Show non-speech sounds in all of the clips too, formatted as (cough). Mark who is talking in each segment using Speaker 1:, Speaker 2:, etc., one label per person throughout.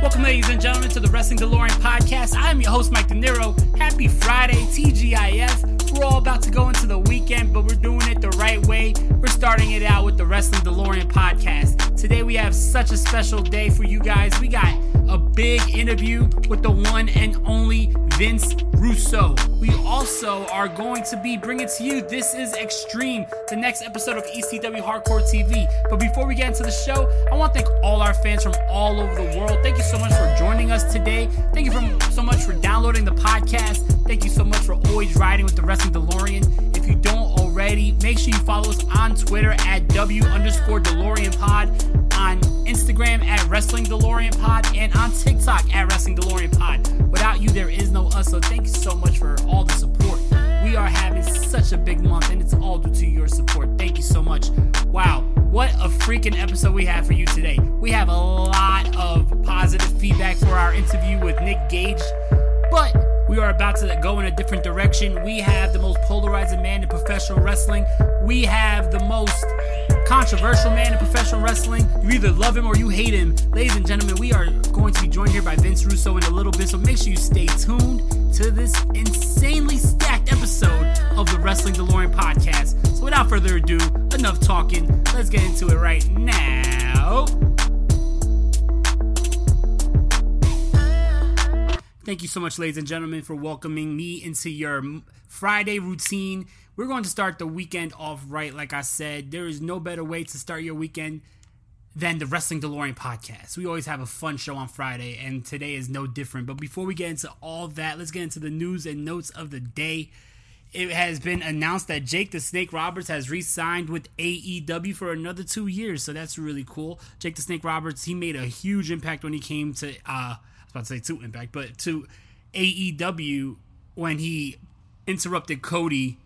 Speaker 1: Welcome, ladies and gentlemen, to the Wrestling DeLorean podcast. I'm your host, Mike De Niro. Happy Friday, TGIF. We're all about to go into the weekend, but we're doing it the right way. We're starting it out with the Wrestling DeLorean podcast. Today, we have such a special day for you guys. We got a big interview with the one and only Vince Russo. We also are going to be bringing to you This Is Extreme, the next episode of ECW Hardcore TV. But before we get into the show, I want to thank all our fans from all over the world. Thank you so much for joining us today. Thank you so much for downloading the podcast. Thank you so much for always riding with the Wrestling DeLorean. If you don't already, make sure you follow us on Twitter at W underscore DeLorean Pod, on Instagram at Wrestling DeLorean Pod, and on TikTok at Wrestling DeLorean Pod. Without you, there is no us. So thank you so much for all the support. We are having such a big month, and it's all due to your support. Thank you so much. Wow, what a freaking episode we have for you today. We have a lot of positive feedback for our interview with Nick Gage, but we are about to go in a different direction. We have the most polarizing man in professional wrestling. We have the most controversial man in professional wrestling. You either love him or you hate him. Ladies and gentlemen, we are going to be joined here by Vince Russo in a little bit, so make sure you stay tuned to this insanely stacked episode of the Wrestling DeLorean podcast. So without further ado, enough talking. Let's get into it right now. Thank you so much, ladies and gentlemen, for welcoming me into your Friday routine. We're going to start the weekend off right. Like I said, there is no better way to start your weekend than the Wrestling DeLorean podcast. We always have a fun show on Friday, and today is no different. But before we get into all that, let's get into the news and notes of the day. It has been announced that Jake the Snake Roberts has re signed with AEW for another two years. So that's really cool. Jake the Snake Roberts, he made a huge impact when he came to, uh, was about to say to Impact, but to AEW when he interrupted Cody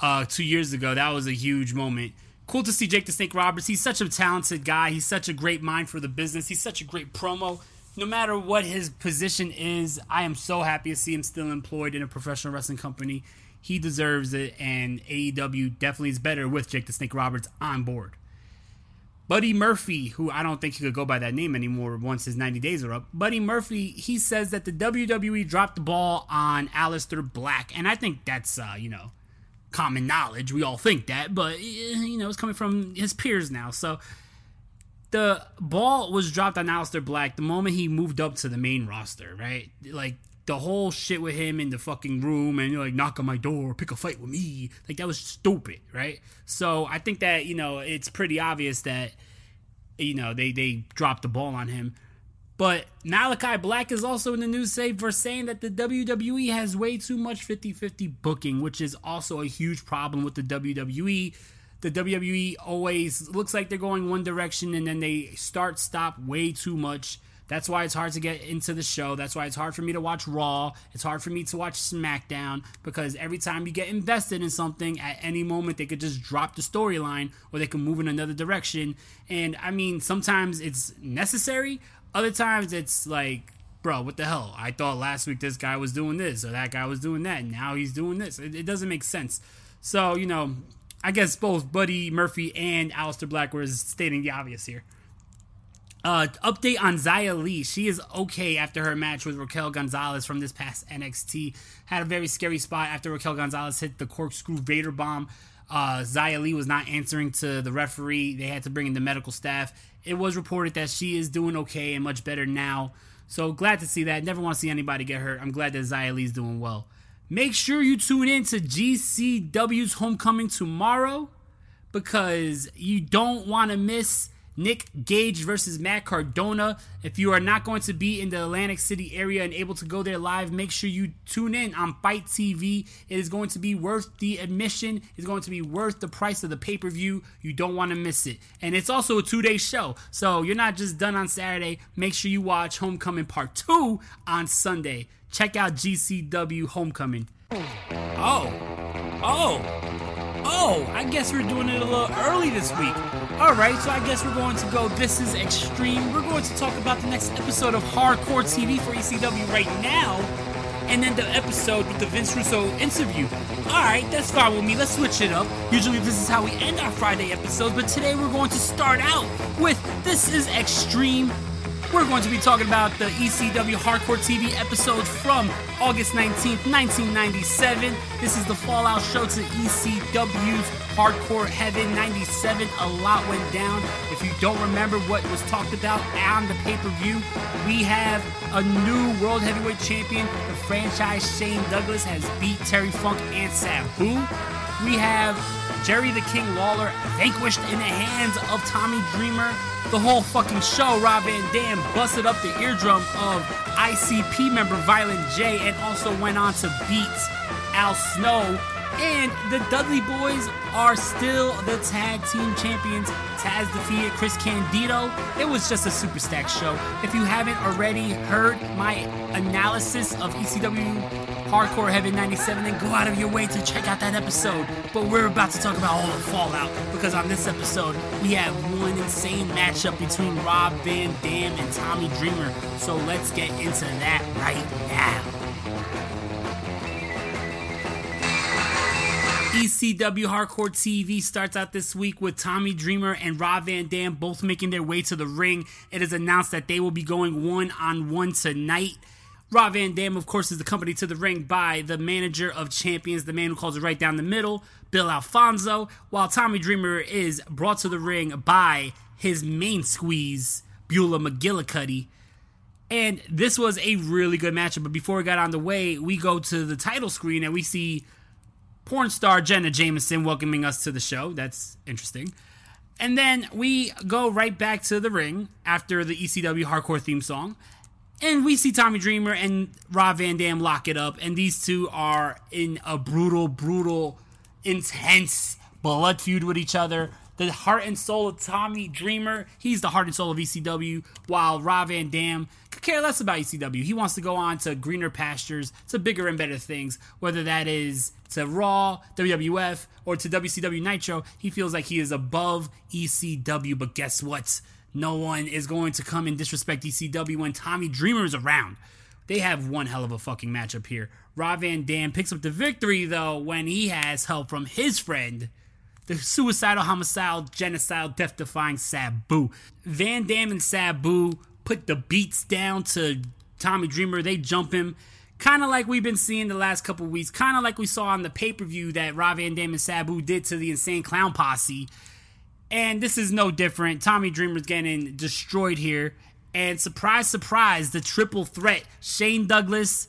Speaker 1: uh, two years ago. That was a huge moment. Cool to see Jake the Snake Roberts. He's such a talented guy. He's such a great mind for the business. He's such a great promo. No matter what his position is, I am so happy to see him still employed in a professional wrestling company. He deserves it, and AEW definitely is better with Jake the Snake Roberts on board. Buddy Murphy, who I don't think he could go by that name anymore once his 90 days are up. Buddy Murphy, he says that the WWE dropped the ball on Aleister Black, and I think that's uh, you know common knowledge. We all think that, but eh, you know it's coming from his peers now. So the ball was dropped on Aleister Black the moment he moved up to the main roster, right? Like the whole shit with him in the fucking room and you're like knock on my door, pick a fight with me. Like that was stupid, right? So I think that, you know, it's pretty obvious that you know, they they dropped the ball on him. But Malakai Black is also in the news say for saying that the WWE has way too much 50-50 booking, which is also a huge problem with the WWE. The WWE always looks like they're going one direction and then they start stop way too much. That's why it's hard to get into the show. That's why it's hard for me to watch Raw. It's hard for me to watch SmackDown because every time you get invested in something, at any moment they could just drop the storyline or they can move in another direction. And I mean, sometimes it's necessary. Other times it's like, bro, what the hell? I thought last week this guy was doing this or that guy was doing that. And now he's doing this. It, it doesn't make sense. So, you know, I guess both Buddy Murphy and Aleister Black were stating the obvious here. Uh, update on Xia Li. She is okay after her match with Raquel Gonzalez from this past NXT. Had a very scary spot after Raquel Gonzalez hit the corkscrew Vader bomb. Uh, Xia Li was not answering to the referee. They had to bring in the medical staff. It was reported that she is doing okay and much better now. So glad to see that. Never want to see anybody get hurt. I'm glad that Li is doing well. Make sure you tune in to GCW's Homecoming tomorrow because you don't want to miss Nick Gage versus Matt Cardona. If you are not going to be in the Atlantic City area and able to go there live, make sure you tune in on FITE TV. It is going to be worth the admission. It's going to be worth the price of the pay per view. You don't want to miss it. And it's also a two day show. So you're not just done on Saturday. Make sure you watch Homecoming Part 2 on Sunday. Check out GCW Homecoming. Oh. Oh. Oh, I guess we're doing it a little early this week. Alright, so I guess we're going to go This is Extreme. We're going to talk about the next episode of Hardcore TV for ECW right now. And then the episode with the Vince Russo interview. Alright, that's fine with me. Let's switch it up. Usually, this is how we end our Friday episodes, but today we're going to start out with This is Extreme we're going to be talking about the ECW Hardcore TV episode from August 19th, 1997. This is the Fallout show to ECW's Hardcore Heaven 97. A lot went down. If you don't remember what was talked about on the pay per view, we have a new World Heavyweight Champion. The franchise Shane Douglas has beat Terry Funk and Sabu. We have Jerry the King Lawler vanquished in the hands of Tommy Dreamer the whole fucking show, Rob Van Dam busted up the eardrum of ICP member Violent J and also went on to beat Al Snow. And the Dudley Boys are still the tag team champions. Taz defeated Chris Candido. It was just a super stack show. If you haven't already heard my analysis of ECW Hardcore Heaven 97, then go out of your way to check out that episode. But we're about to talk about all the fallout because on this episode, we have one insane matchup between Rob Van Dam and Tommy Dreamer. So let's get into that right now. ECW Hardcore TV starts out this week with Tommy Dreamer and Rob Van Dam both making their way to the ring. It is announced that they will be going one on one tonight. Rob Van Dam, of course, is accompanied to the ring by the manager of champions, the man who calls it right down the middle, Bill Alfonso, while Tommy Dreamer is brought to the ring by his main squeeze, Beulah McGillicuddy. And this was a really good matchup. But before we got on the way, we go to the title screen and we see porn star Jenna Jameson welcoming us to the show. That's interesting. And then we go right back to the ring after the ECW hardcore theme song. And we see Tommy Dreamer and Rob Van Dam lock it up, and these two are in a brutal, brutal, intense blood feud with each other. The heart and soul of Tommy Dreamer, he's the heart and soul of ECW, while Rob Van Dam could care less about ECW. He wants to go on to greener pastures, to bigger and better things, whether that is to Raw, WWF, or to WCW Nitro. He feels like he is above ECW, but guess what? No one is going to come and disrespect ECW when Tommy Dreamer is around. They have one hell of a fucking matchup here. Rob Van Dam picks up the victory though when he has help from his friend, the suicidal, homicidal, genocidal, death defying Sabu. Van Dam and Sabu put the beats down to Tommy Dreamer. They jump him. Kind of like we've been seeing the last couple weeks. Kind of like we saw on the pay per view that Rob Van Dam and Sabu did to the Insane Clown Posse and this is no different. Tommy Dreamer's getting destroyed here. And surprise, surprise, the triple threat Shane Douglas,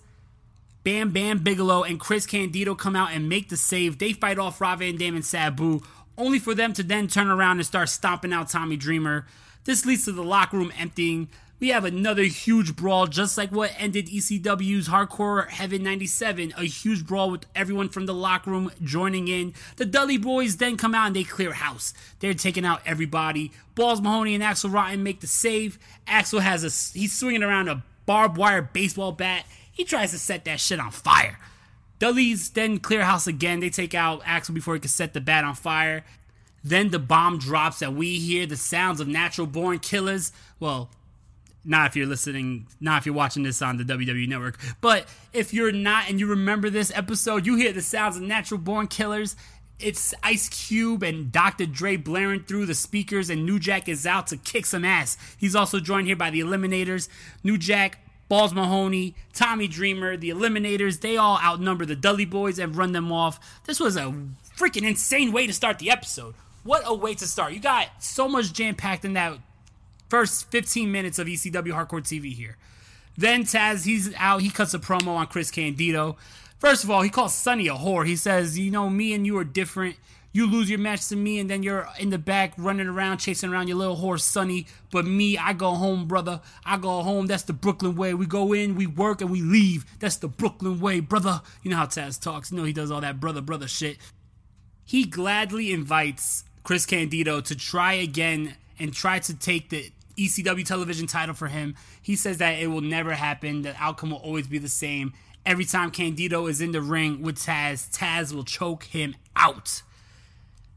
Speaker 1: Bam Bam Bigelow, and Chris Candido come out and make the save. They fight off Rob Van Dam and Sabu, only for them to then turn around and start stomping out Tommy Dreamer. This leads to the locker room emptying we have another huge brawl, just like what ended ECW's Hardcore Heaven 97. A huge brawl with everyone from the locker room joining in. The Dudley Boys then come out and they clear house. They're taking out everybody. Balls Mahoney and Axel Rotten make the save. Axel has a he's swinging around a barbed wire baseball bat. He tries to set that shit on fire. Dudley's then clear house again. They take out Axel before he can set the bat on fire. Then the bomb drops and we hear the sounds of natural born killers. Well, not if you're listening, not if you're watching this on the WWE Network, but if you're not and you remember this episode, you hear the sounds of Natural Born Killers. It's Ice Cube and Dr. Dre blaring through the speakers, and New Jack is out to kick some ass. He's also joined here by the Eliminators. New Jack Balls Mahoney, Tommy Dreamer, the Eliminators, they all outnumber the Dudley Boys and run them off. This was a freaking insane way to start the episode. What a way to start. You got so much jam packed in that first 15 minutes of ECW Hardcore TV here. Then Taz, he's out. He cuts a promo on Chris Candido. First of all, he calls Sunny a whore. He says, You know, me and you are different. You lose your match to me, and then you're in the back running around, chasing around your little horse, Sunny. But me, I go home, brother. I go home. That's the Brooklyn way. We go in, we work, and we leave. That's the Brooklyn way, brother. You know how Taz talks. You know he does all that brother, brother shit. He gladly invites Chris Candido to try again and try to take the ECW television title for him. He says that it will never happen. The outcome will always be the same. Every time Candido is in the ring with Taz, Taz will choke him out.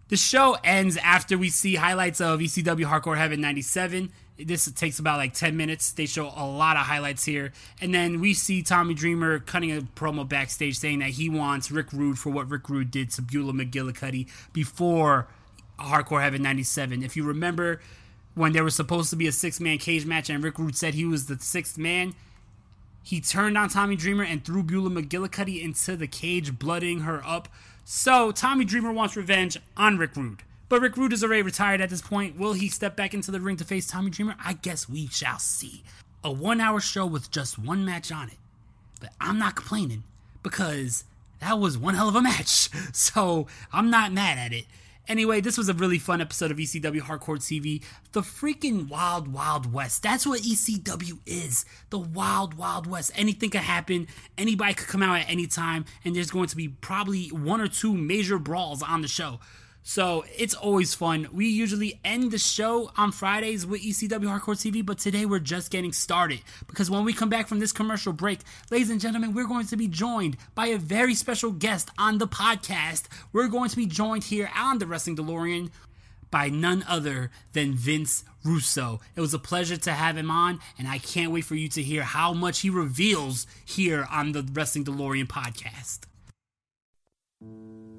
Speaker 1: The show ends after we see highlights of ECW Hardcore Heaven 97. This takes about like 10 minutes. They show a lot of highlights here. And then we see Tommy Dreamer cutting a promo backstage saying that he wants Rick Rude for what Rick Rude did to Beulah McGillicuddy before Hardcore Heaven 97. If you remember when there was supposed to be a six man cage match and Rick Rude said he was the sixth man, he turned on Tommy Dreamer and threw Beulah McGillicuddy into the cage, blooding her up. So Tommy Dreamer wants revenge on Rick Rude. But Rick Rude is already retired at this point. Will he step back into the ring to face Tommy Dreamer? I guess we shall see. A one hour show with just one match on it. But I'm not complaining because that was one hell of a match. (laughs) So I'm not mad at it. Anyway, this was a really fun episode of ECW Hardcore TV. The freaking Wild Wild West. That's what ECW is. The Wild Wild West. Anything could happen. Anybody could come out at any time, and there's going to be probably one or two major brawls on the show. So it's always fun. We usually end the show on Fridays with ECW Hardcore TV, but today we're just getting started because when we come back from this commercial break, ladies and gentlemen, we're going to be joined by a very special guest on the podcast. We're going to be joined here on the Wrestling DeLorean by none other than Vince Russo. It was a pleasure to have him on, and I can't wait for you to hear how much he reveals here on the Wrestling DeLorean podcast.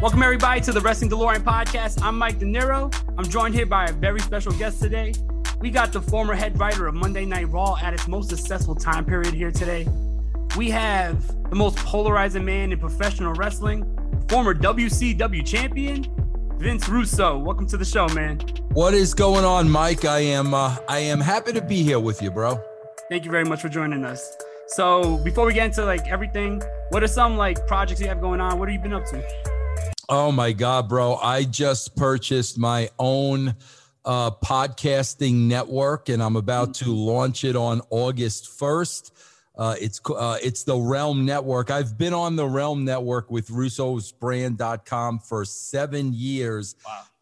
Speaker 1: Welcome everybody to the Wrestling DeLorean podcast. I'm Mike De Niro. I'm joined here by a very special guest today. We got the former head writer of Monday Night Raw at its most successful time period here today. We have the most polarizing man in professional wrestling, former WCW champion, Vince Russo. Welcome to the show, man.
Speaker 2: What is going on, Mike? I am uh, I am happy to be here with you, bro.
Speaker 1: Thank you very much for joining us. So before we get into like everything, what are some like projects you have going on? What have you been up to?
Speaker 2: Oh my god, bro! I just purchased my own uh, podcasting network, and I'm about to launch it on August first. Uh, it's uh, it's the RELM Network. I've been on the RELM Network with Russo'sBrand.com for seven years,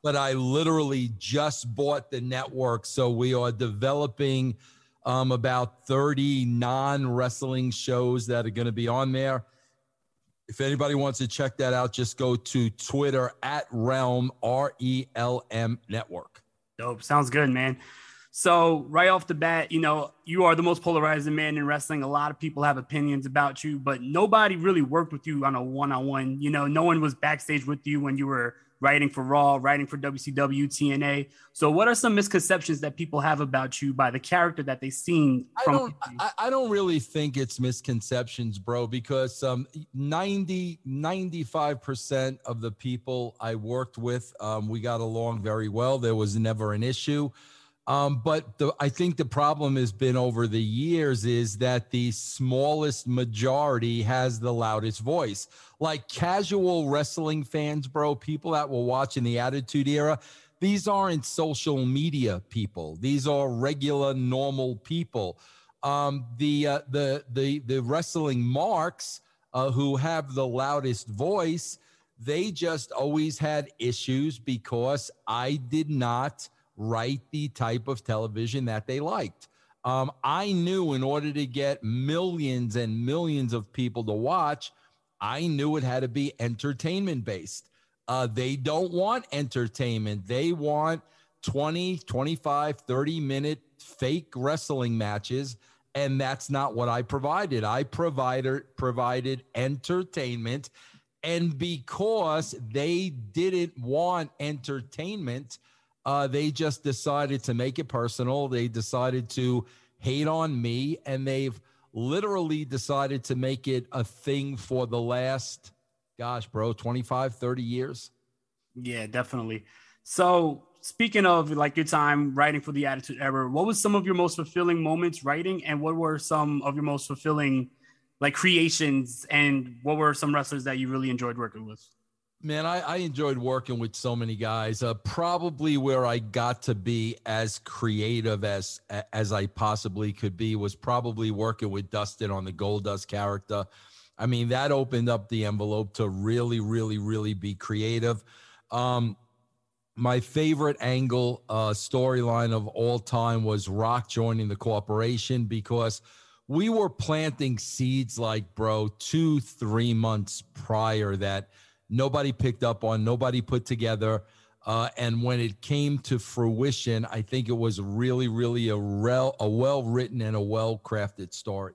Speaker 2: but I literally just bought the network. So we are developing um, about 30 non wrestling shows that are going to be on there. If anybody wants to check that out, just go to Twitter at RELM, R E L M Network.
Speaker 3: Dope. Sounds good, man. So, right off the bat, you know, you are the most polarizing man in wrestling. A lot of people have opinions about you, but nobody really worked with you on a one on one. You know, no one was backstage with you when you were writing for Raw, writing for WCW, TNA. So, what are some misconceptions that people have about you by the character that they've seen?
Speaker 2: From- I don't, I, I, don't really think it's misconceptions, bro, because um, 90, 95% of the people I worked with, um, we got along very well. There was never an issue. Um, but the, I think the problem has been over the years is that the smallest majority has the loudest voice. Like casual wrestling fans, bro, people that will watch in the Attitude Era, these aren't social media people. These are regular, normal people. Um, the uh, the the the wrestling marks uh, who have the loudest voice, they just always had issues because I did not write the type of television that they liked. Um, I knew in order to get millions and millions of people to watch, I knew it had to be entertainment based. Uh, they don't want entertainment. They want 20, 25, 30 minute fake wrestling matches. And that's not what I provided. I provided, provided entertainment. And because they didn't want entertainment, uh, they just decided to make it personal. They decided to hate on me, and they've literally decided to make it a thing for the last, gosh, bro, 25, 30 years.
Speaker 3: Yeah, definitely. So, speaking of like your time writing for the Attitude Era, what was some of your most fulfilling moments writing, and what were some of your most fulfilling like creations, and what were some wrestlers that you really enjoyed working with?
Speaker 2: Man, I, I, enjoyed working with so many guys. Uh, probably where I got to be as creative as as I possibly could be was probably working with Dustin on the Goldust character. I mean, that opened up the envelope to really, really, really be creative. Um, my favorite angle uh, storyline of all time was Rock joining the corporation because we were planting seeds like, bro, two, three months prior that – nobody picked up on, nobody put together. Uh, and when it came to fruition, I think it was really, really a, rel- a well written and a well crafted story.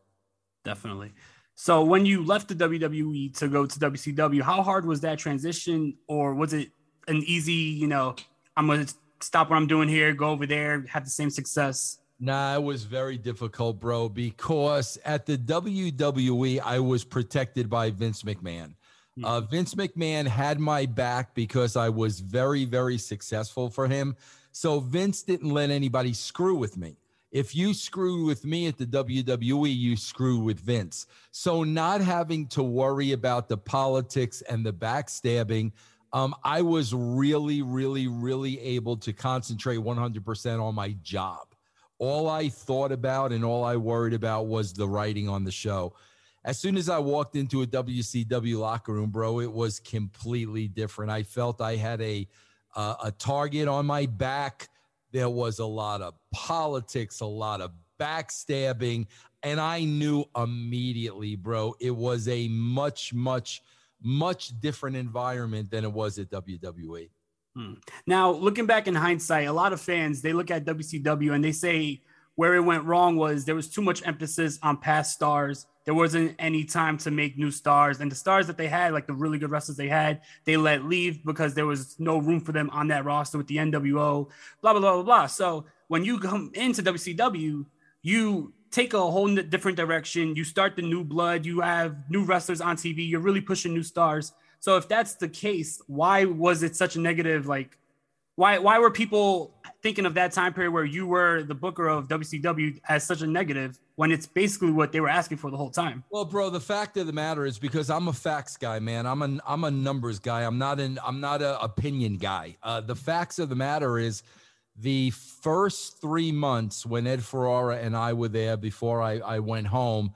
Speaker 3: Definitely. So when you left the WWE to go to WCW, how hard was that transition, or was it an easy, you know, I'm gonna stop what I'm doing here, go over there, have the same success?
Speaker 2: Nah, it was very difficult, bro, because at the WWE, I was protected by Vince McMahon. Hmm. Uh, Vince McMahon had my back because I was very, very successful for him. So Vince didn't let anybody screw with me. If you screw with me at the WWE, you screw with Vince. So not having to worry about the politics and the backstabbing, um, I was really, really, really able to concentrate 100% on my job. All I thought about and all I worried about was the writing on the show as soon as I walked into a WCW locker room, bro, it was completely different. I felt I had a uh, a target on my back. There was a lot of politics, a lot of backstabbing, and I knew immediately, bro, it was a much, much, much different environment than it was at WWE.
Speaker 3: Hmm. Now, looking back in hindsight, a lot of fans they look at WCW and they say where it went wrong was there was too much emphasis on past stars there wasn't any time to make new stars. And the stars that they had, like the really good wrestlers they had, they let leave because there was no room for them on that roster with the NWO, blah, blah, blah, blah, blah. So when you come into WCW, you take a whole different direction. You start the new blood. You have new wrestlers on TV. You're really pushing new stars. So if that's the case, why was it such a negative like why why were people thinking of that time period where you were the booker of WCW as such a negative when it's basically what they were asking for the whole time?
Speaker 2: Well, bro, the fact of the matter is because I'm a facts guy, man. I'm a I'm a numbers guy. I'm not an I'm not a opinion guy. Uh, the facts of the matter is the first three months when Ed Ferrara and I were there before I, I went home,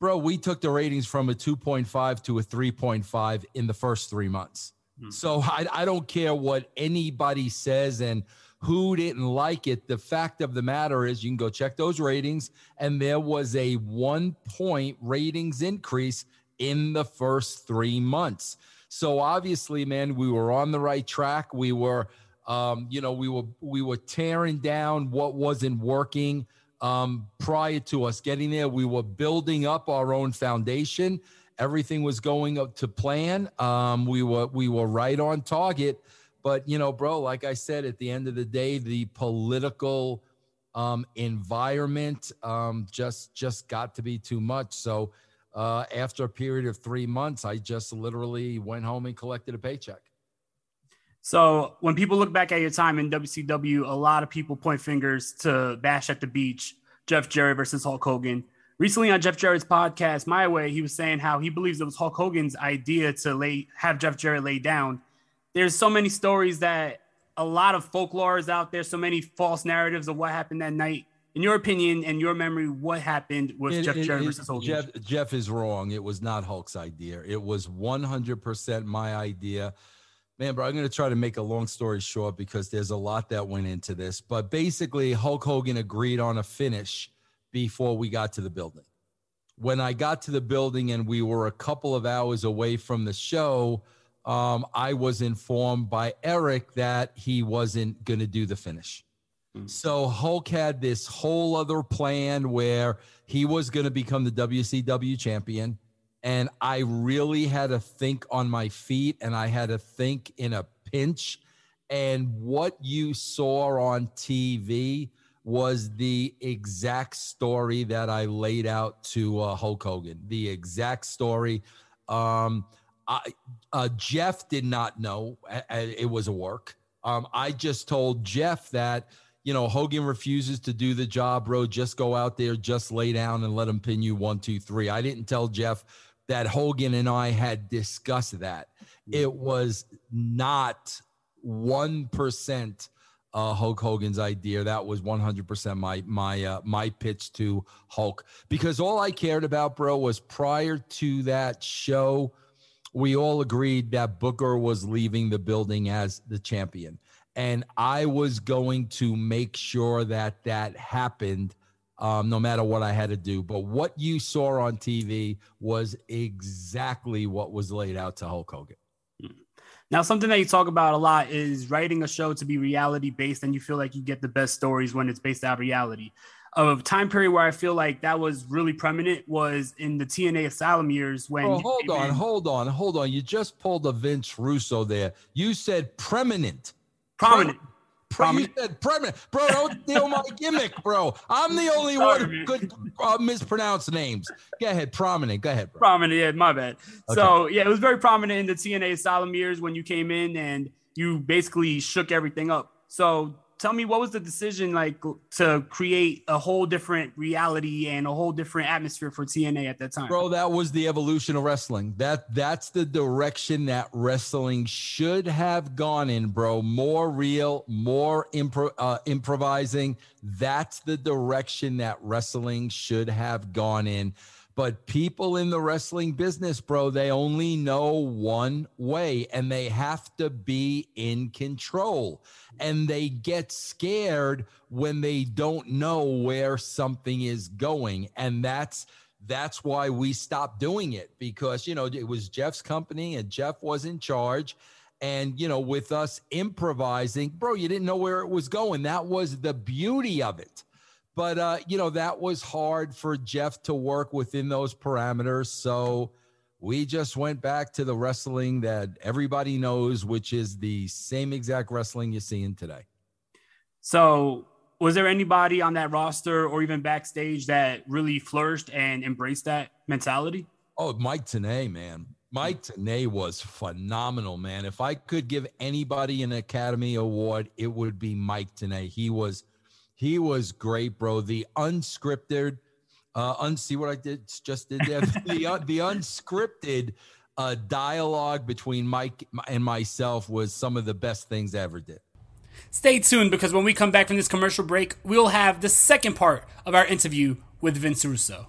Speaker 2: bro, we took the ratings from a 2.5 to a 3.5 in the first three months. Hmm. So I, I don't care what anybody says. And who didn't like it. The fact of the matter is, you can go check those ratings, and there was a one point ratings increase in the first three months. So obviously, man, we were on the right track. We were, um, you know, we were we were tearing down what wasn't working um, prior to us getting there. We were building up our own foundation. Everything was going up to plan. Um, we were we were right on target. But you know, bro, like I said, at the end of the day, the political um, environment um, just just got to be too much. So uh, after a period of three months, I just literally went home and collected a paycheck.
Speaker 3: So when people look back at your time in WCW, a lot of people point fingers to Bash at the Beach, Jeff Jarrett versus Hulk Hogan. Recently on Jeff Jarrett's podcast, My Way, he was saying how he believes it was Hulk Hogan's idea to lay have Jeff Jarrett lay down. There's so many stories that a lot of folklore is out there, so many false narratives of what happened that night. In your opinion and your memory, what happened with
Speaker 2: It-
Speaker 3: Jeff
Speaker 2: it-
Speaker 3: Jarrett
Speaker 2: it-
Speaker 3: versus Hogan?
Speaker 2: Jeff, Jeff is wrong. It was not Hulk's idea. It was 100% my idea. Man, bro, I'm going to try to make a long story short because there's a lot that went into this. But basically, Hulk Hogan agreed on a finish before we got to the building. When I got to the building and we were a couple of hours away from the show, um, I was informed by Eric that he wasn't going to do the finish. So Hulk had this whole other plan where he was going to become the WCW champion. And I really had to think on my feet and I had to think in a pinch. And what you saw on TV was the exact story that I laid out to uh, Hulk Hogan. The exact story. Um, I, uh, Jeff did not know it was a work. Um, I just told Jeff that, you know, Hogan refuses to do the job, bro. Just go out there, just lay down and let him pin you one, two, three. I didn't tell Jeff that Hogan and I had discussed that. It was not 1% uh, Hulk Hogan's idea. That was 100% my my uh, my pitch to Hulk because all I cared about, bro, was prior to that show, we all agreed that Booker was leaving the building as the champion, and I was going to make sure that that happened. Um, no matter what I had to do, but what you saw on TV was exactly what was laid out to Hulk Hogan.
Speaker 3: Now, something that you talk about a lot is writing a show to be reality based, and you feel like you get the best stories when it's based out of reality. A time period where I feel like that was really prominent was in the TNA Asylum years when.
Speaker 2: Oh, hold on,
Speaker 3: in-
Speaker 2: hold on, hold on. You just pulled a Vince Russo there. You said prominent.
Speaker 3: Prominent.
Speaker 2: Pre- you said. Bro, don't steal my gimmick, bro. I'm the only one who could uh, mispronounce names. Go ahead, prominent. Go ahead, bro.
Speaker 3: prominent. Yeah, my bad. So yeah, it was very prominent in the TNA Asylum years when you came in and you basically shook everything up. So tell me, what was the decision like to create a whole different reality and a whole different atmosphere for TNA at that time?
Speaker 2: Bro, that was the evolution of wrestling. That that's the direction that wrestling should have gone in, bro. More real, more impro- uh, improvising. That's the direction that wrestling should have gone in. But people in the wrestling business, bro, they only know one way and they have to be in control. And they get scared when they don't know where something is going. And that's that's why we stopped doing it because you know it was Jeff's company and Jeff was in charge and you know with us improvising bro you didn't know where it was going that was the beauty of it but uh you know that was hard for Jeff to work within those parameters so we just went back to the wrestling that everybody knows which is the same exact wrestling you're seeing today
Speaker 3: So was there anybody on that roster or even backstage that really flourished and embraced that mentality?
Speaker 2: Oh, Mike Tenay, man. Mike Tenay was phenomenal, man. If I could give anybody an Academy Award, it would be Mike Tenay. He was he was great, bro. The unscripted, uh, un- see what I did just did there. (laughs) the uh, the unscripted uh, dialogue between Mike and myself was some of the best things I ever did.
Speaker 3: Stay tuned because when we come back from this commercial break, we'll have the second part of our interview with Vince Russo.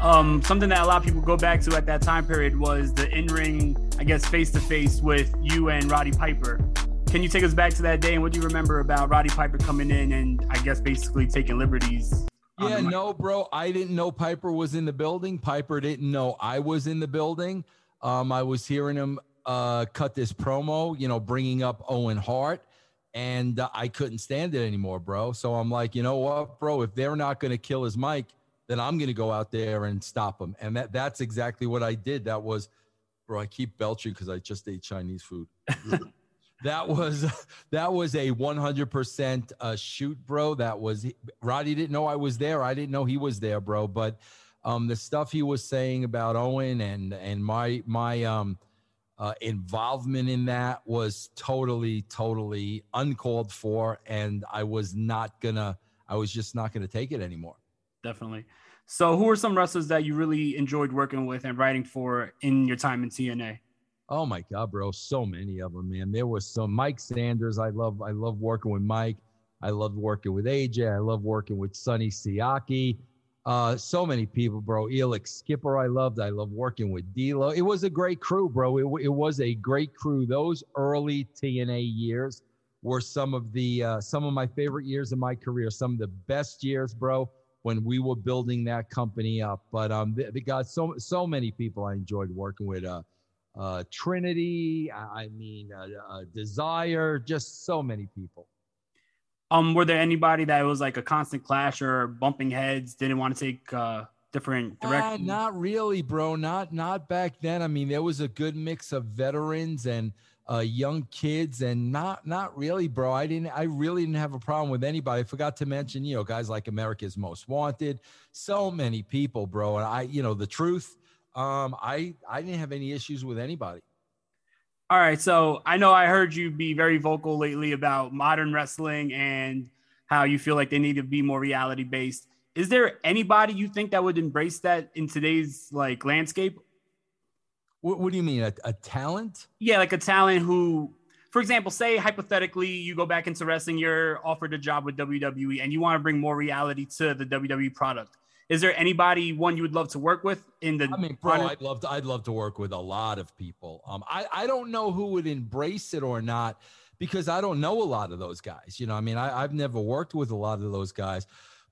Speaker 3: Um, something that a lot of people go back to at that time period was the in-ring, I guess, face-to-face with you and Roddy Piper. Can you take us back to that day and what do you remember about Roddy Piper coming in and I guess basically taking liberties?
Speaker 2: Yeah, no, bro. I didn't know Piper was in the building. Piper didn't know I was in the building. Um, I was hearing him uh, cut this promo, you know, bringing up Owen Hart, and uh, I couldn't stand it anymore, bro. So I'm like, you know what, bro? If they're not going to kill his mic, then I'm going to go out there and stop him. And that that's exactly what I did. That was, bro. I keep belching because I just ate Chinese food. (laughs) that was (laughs) that was a 100% uh, shoot, bro. That was Roddy didn't know I was there. I didn't know he was there, bro. But um, the stuff he was saying about Owen and and my my um, uh, involvement in that was totally totally uncalled for, and I was not gonna. I was just not gonna take it anymore.
Speaker 3: Definitely. So, who are some wrestlers that you really enjoyed working with and writing for in your time in TNA?
Speaker 2: Oh my God, bro! So many of them, man. There was some Mike Sanders. I love, I love working with Mike. I loved working with AJ. I love working with Sonny Siaki. Uh, so many people, bro. Elix Skipper, I loved. I love working with D'Lo. It was a great crew, bro. It, it was a great crew. Those early TNA years were some of the uh, some of my favorite years of my career. Some of the best years, bro when we were building that company up. But um, they, they got so so many people I enjoyed working with. Uh, uh, Trinity, I mean, uh, uh, Desire, just so many people.
Speaker 3: Um, were there anybody that was like a constant clash or bumping heads? Didn't want to take uh, different directions?
Speaker 2: not really, bro. Not not back then. I mean, there was a good mix of veterans and uh, young kids and not not really bro. I didn't i really didn't have a problem with anybody. I forgot to mention you know guys like america's most wanted. So many people bro. And i you know the truth um i i didn't have any issues with anybody.
Speaker 3: All right. So i know i heard you be very vocal lately about modern wrestling and how you feel like they need to be more reality based is there anybody you think that would embrace that in today's like landscape
Speaker 2: what, what do you mean? A, a talent?
Speaker 3: Yeah, like a talent who, for example, say hypothetically you go back into wrestling, you're offered a job with WWE, and you want to bring more reality to the WWE product. Is there anybody one you would love to work with in the?
Speaker 2: I mean, bro, I'd love to. I'd love to work with a lot of people. Um, I I don't know who would embrace it or not because I don't know a lot of those guys. You know, I mean, I, I've never worked with a lot of those guys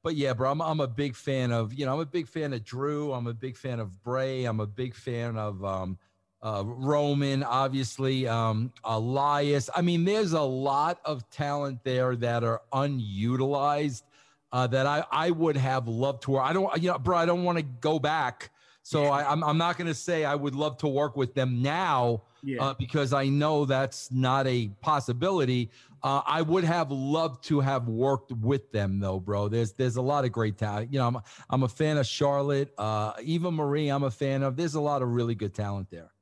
Speaker 2: but yeah, bro, I'm, I'm a big fan of, you know, I'm a big fan of Drew. I'm a big fan of Bray. I'm a big fan of um, uh, Roman, obviously, um, Elias. I mean, there's a lot of talent there that are unutilized uh, that I, I would have loved to work. I don't, you know, bro, I don't want to go back. So I, I'm, I'm not going to say I would love to work with them now.
Speaker 3: Yeah.
Speaker 2: uh, because I know that's not a possibility. Uh, I would have loved to have worked with them though, bro. There's there's a lot of great talent. You know, I'm I'm a fan of Charlotte, uh, Eva Marie. I'm a fan of. There's a lot of really good talent there.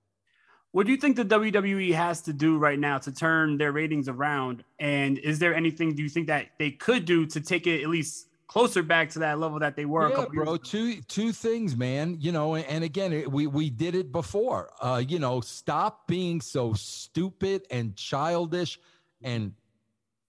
Speaker 3: What do you think the WWE has to do right now to turn their ratings around? And is there anything do you think that they could do to take it at least closer back to that level that they were?
Speaker 2: Yeah,
Speaker 3: a couple
Speaker 2: bro.
Speaker 3: Years ago?
Speaker 2: Two two things, man. You know, and, and again, we we did it before. Uh, you know, stop being so stupid and childish and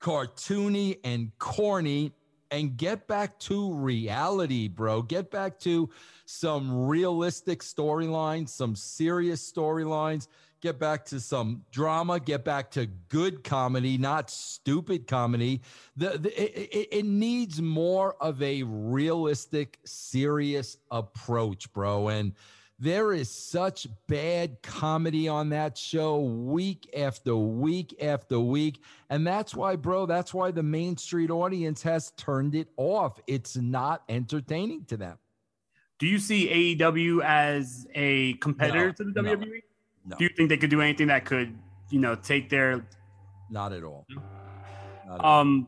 Speaker 2: cartoony and corny and get back to reality, bro. Get back to some realistic storylines, some serious storylines. Get back to some drama. Get back to good comedy, not stupid comedy. The, the it, it, needs more of a realistic, serious approach, bro. And there is such bad comedy on that show week after week after week. And that's why, bro, that's why the Main Street audience has turned it off. It's not entertaining to them.
Speaker 3: Do you see AEW as a competitor
Speaker 2: No,
Speaker 3: to the WWE?
Speaker 2: no.
Speaker 3: Do you think they could do anything that could, you know, take their
Speaker 2: Not at all. Not at all.
Speaker 3: um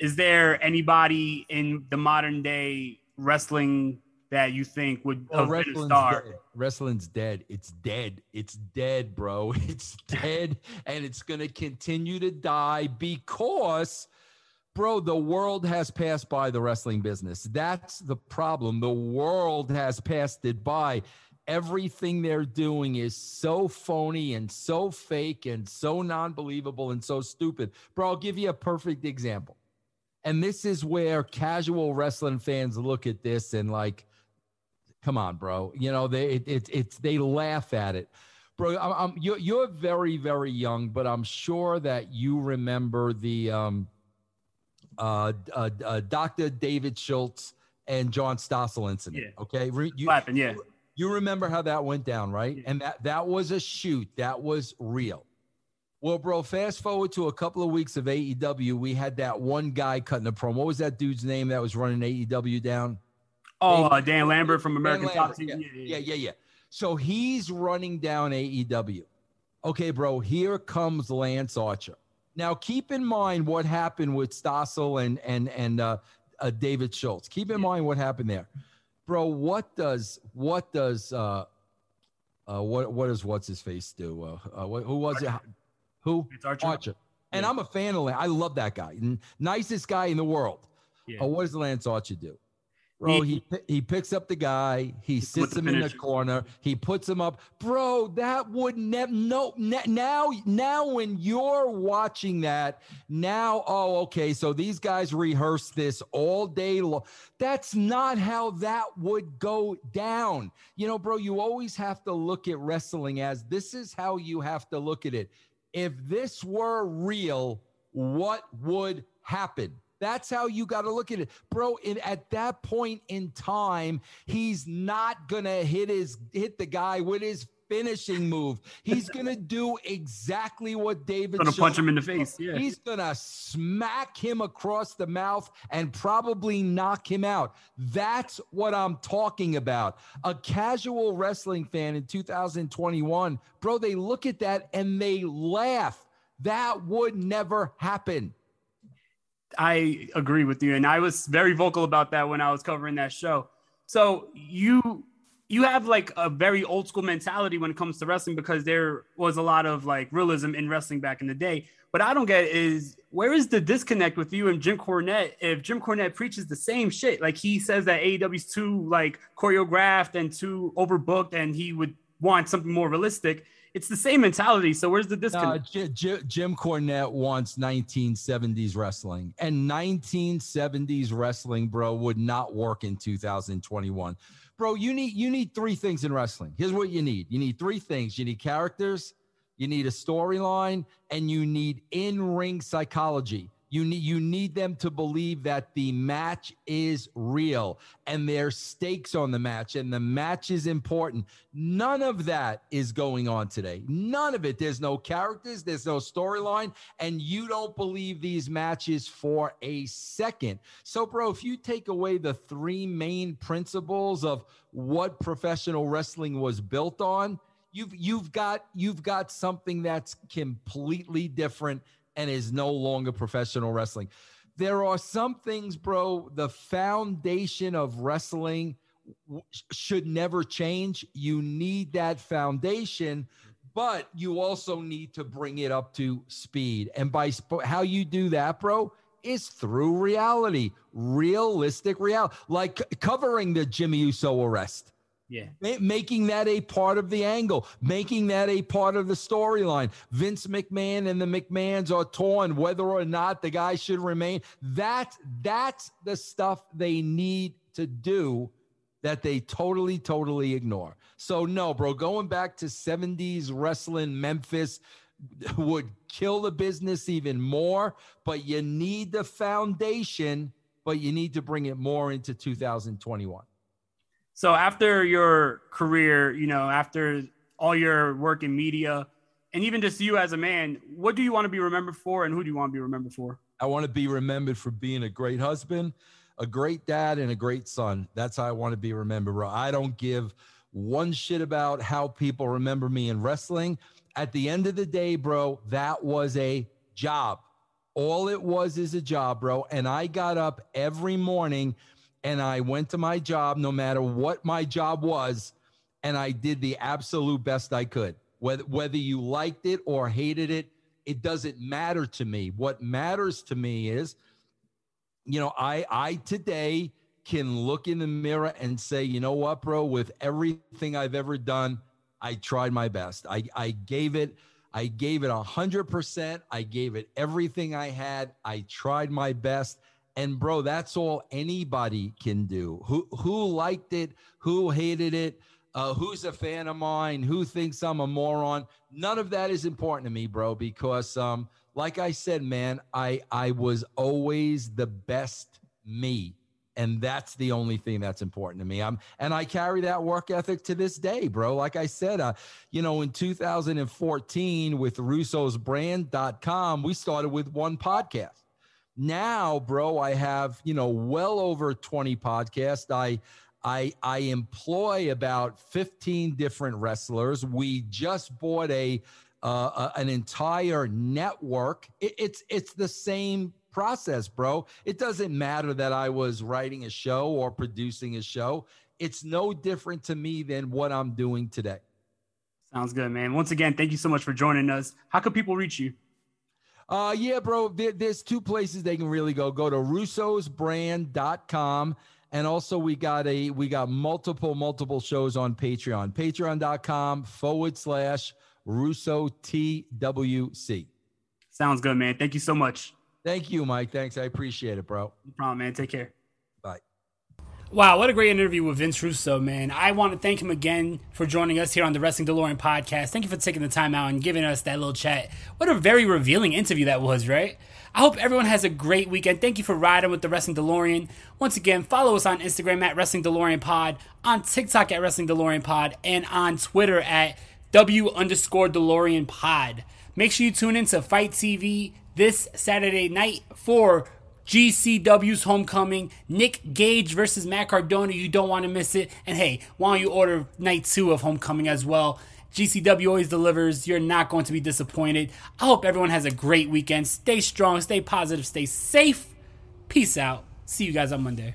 Speaker 3: is there anybody in the modern day wrestling that you think would
Speaker 2: Oh,
Speaker 3: have been a star?
Speaker 2: dead. Wrestling's dead. It's dead. It's dead, bro. (laughs) It's dead, and it's gonna continue to die because, bro, the world has passed by the wrestling business. That's the problem. The world has passed it by. Everything they're doing is so phony and so fake and so non-believable and so stupid. Bro, I'll give you a perfect example. And this is where casual wrestling fans look at this and like, come on, bro. You know, they it, it, it's they laugh at it, bro. I'm, I'm you're, you're very very young, but I'm sure that you remember the um, uh, uh, uh Dr. David Schultz and John Stossel incident.
Speaker 3: Yeah.
Speaker 2: Okay, Re- you,
Speaker 3: Clapping, yeah.
Speaker 2: you remember how that went down, right? And that that was a shoot. That was real. Well, bro, fast forward to a couple of weeks of AEW. We had that one guy cutting a promo. What was that dude's name that was running AEW down?
Speaker 3: Oh, uh, Dan Lambert from American
Speaker 2: Dan
Speaker 3: Top
Speaker 2: Lambert,
Speaker 3: Team.
Speaker 2: Yeah, yeah, yeah, yeah. So he's running down AEW. Okay, bro, here comes Lance Archer. Now, keep in mind what happened with Stossel and and and uh, uh, David Schultz. Keep in mind what happened there, bro. What does what does uh, uh, what what does what's his face do? Uh, uh, who was it? Who?
Speaker 3: It's Archer.
Speaker 2: And I'm a fan of Lance. I love that guy. Nicest guy in the world.
Speaker 3: Yeah.
Speaker 2: Oh, what does Lance Archer do? Bro, he he, he picks up the guy, he sits him in the corner, he puts him up. Bro, that would never no ne- now now when you're watching that, now oh okay, so these guys rehearse this all day long. That's not how that would go down. You know, bro, you always have to look at wrestling as this is how you have to look at it. If this were real, what would happen? That's how you got to look at it, bro. And at that point in time, he's not gonna hit his hit the guy with his finishing move. He's (laughs) gonna do exactly what David.
Speaker 3: Gonna punch him in the face, yeah.
Speaker 2: he's gonna smack him across the mouth and probably knock him out. That's what I'm talking about. A casual wrestling fan in 2021, bro. They look at that and they laugh. That would never happen.
Speaker 3: I agree with you, and I was very vocal about that when I was covering that show. So you you have like a very old school mentality when it comes to wrestling because there was a lot of like realism in wrestling back in the day. But I don't get is where is the disconnect with you and Jim Cornette if Jim Cornette preaches the same shit? Like he says that AEW's too like choreographed and too overbooked, and he would want something more realistic. It's the same mentality. So where's the disconnect?
Speaker 2: J- J- Jim Cornette wants 1970s wrestling, and 1970s wrestling, bro, would not work in 2021. Bro, you need you need three things in wrestling. Here's what you need: you need three things. You need characters, you need a storyline, and you need in-ring psychology. You need you need them to believe that the match is real and there's stakes on the match and the match is important. None of that is going on today. None of it. There's no characters, there's no storyline, and you don't believe these matches for a second. So, bro, if you take away the three main principles of what professional wrestling was built on, You've you've got you've got something that's completely different and is no longer professional wrestling. There are some things, bro, the foundation of wrestling should never change. You need that foundation, but you also need to bring it up to speed. And by sp- how you do that, bro, is through reality, realistic reality, like c- covering the Jimmy Uso arrest.
Speaker 1: Yeah.
Speaker 2: Making that a part of the angle, making that a part of the storyline. Vince McMahon and the McMahons are torn whether or not the guy should remain. That that's the stuff they need to do that they totally, totally ignore. So no, bro, going back to 70s wrestling Memphis would kill the business even more, but you need the foundation, but you need to bring it more into 2021.
Speaker 1: So after your career, you know, after all your work in media, and even just you as a man, what do you want to be remembered for, and who do you want to be remembered for?
Speaker 2: I want to be remembered for being a great husband, a great dad, and a great son. That's how I want to be remembered, bro. I don't give one shit about how people remember me in wrestling. At the end of the day, bro, that was a job. All it was is a job, bro. And I got up every morning and I went to my job, no matter what my job was, and I did the absolute best I could. Whether, whether you liked it or hated it, it doesn't matter to me. What matters to me is, you know, I I today can look in the mirror and say, you know what, bro, with everything I've ever done, I tried my best. I, I gave it, I gave it a hundred percent. I gave it everything I had. I tried my best. And bro, that's all anybody can do. Who who liked it, who hated it, uh, who's a fan of mine, who thinks I'm a moron. None of that is important to me, bro, because um, like I said, man, I I was always the best me. And that's the only thing that's important to me. I'm and I carry that work ethic to this day, bro. Like I said, uh, you know, in 2014 with russosbrand.com, we started with one podcast now bro i have you know well over 20 podcasts. I i i employ about 15 different wrestlers. We just bought a uh, an entire network. It, it's it's the same process bro. It doesn't matter that i was writing a show or producing a show. It's no different to me than what i'm doing today.
Speaker 1: Sounds good man. Once again thank you so much for joining us. How can people reach you
Speaker 2: uh, yeah, bro. There, there's two places they can really go. Go to russosbrand.com. And also we got a we got multiple, multiple shows on Patreon. Patreon.com forward slash Russo TWC.
Speaker 1: Sounds good, man. Thank you so much.
Speaker 2: Thank you, Mike. Thanks. I appreciate it, bro.
Speaker 1: No problem, man. Take care. Wow, what a great interview with Vince Russo, man. I want to thank him again for joining us here on the Wrestling DeLorean podcast. Thank you for taking the time out and giving us that little chat. What a very revealing interview that was, right? I hope everyone has a great weekend. Thank you for riding with the Wrestling DeLorean. Once again, follow us on Instagram at Wrestling DeLorean Pod, on TikTok at Wrestling DeLorean Pod, and on Twitter at W underscore DeLorean Pod. Make sure you tune in to FITE TV this Saturday night for GCW's Homecoming, Nick Gage versus Matt Cardona. You don't want to miss it. And hey, why don't you order night two of Homecoming as well? GCW always delivers. You're not going to be disappointed. I hope everyone has a great weekend. Stay strong, stay positive, stay safe. Peace out. See you guys on Monday.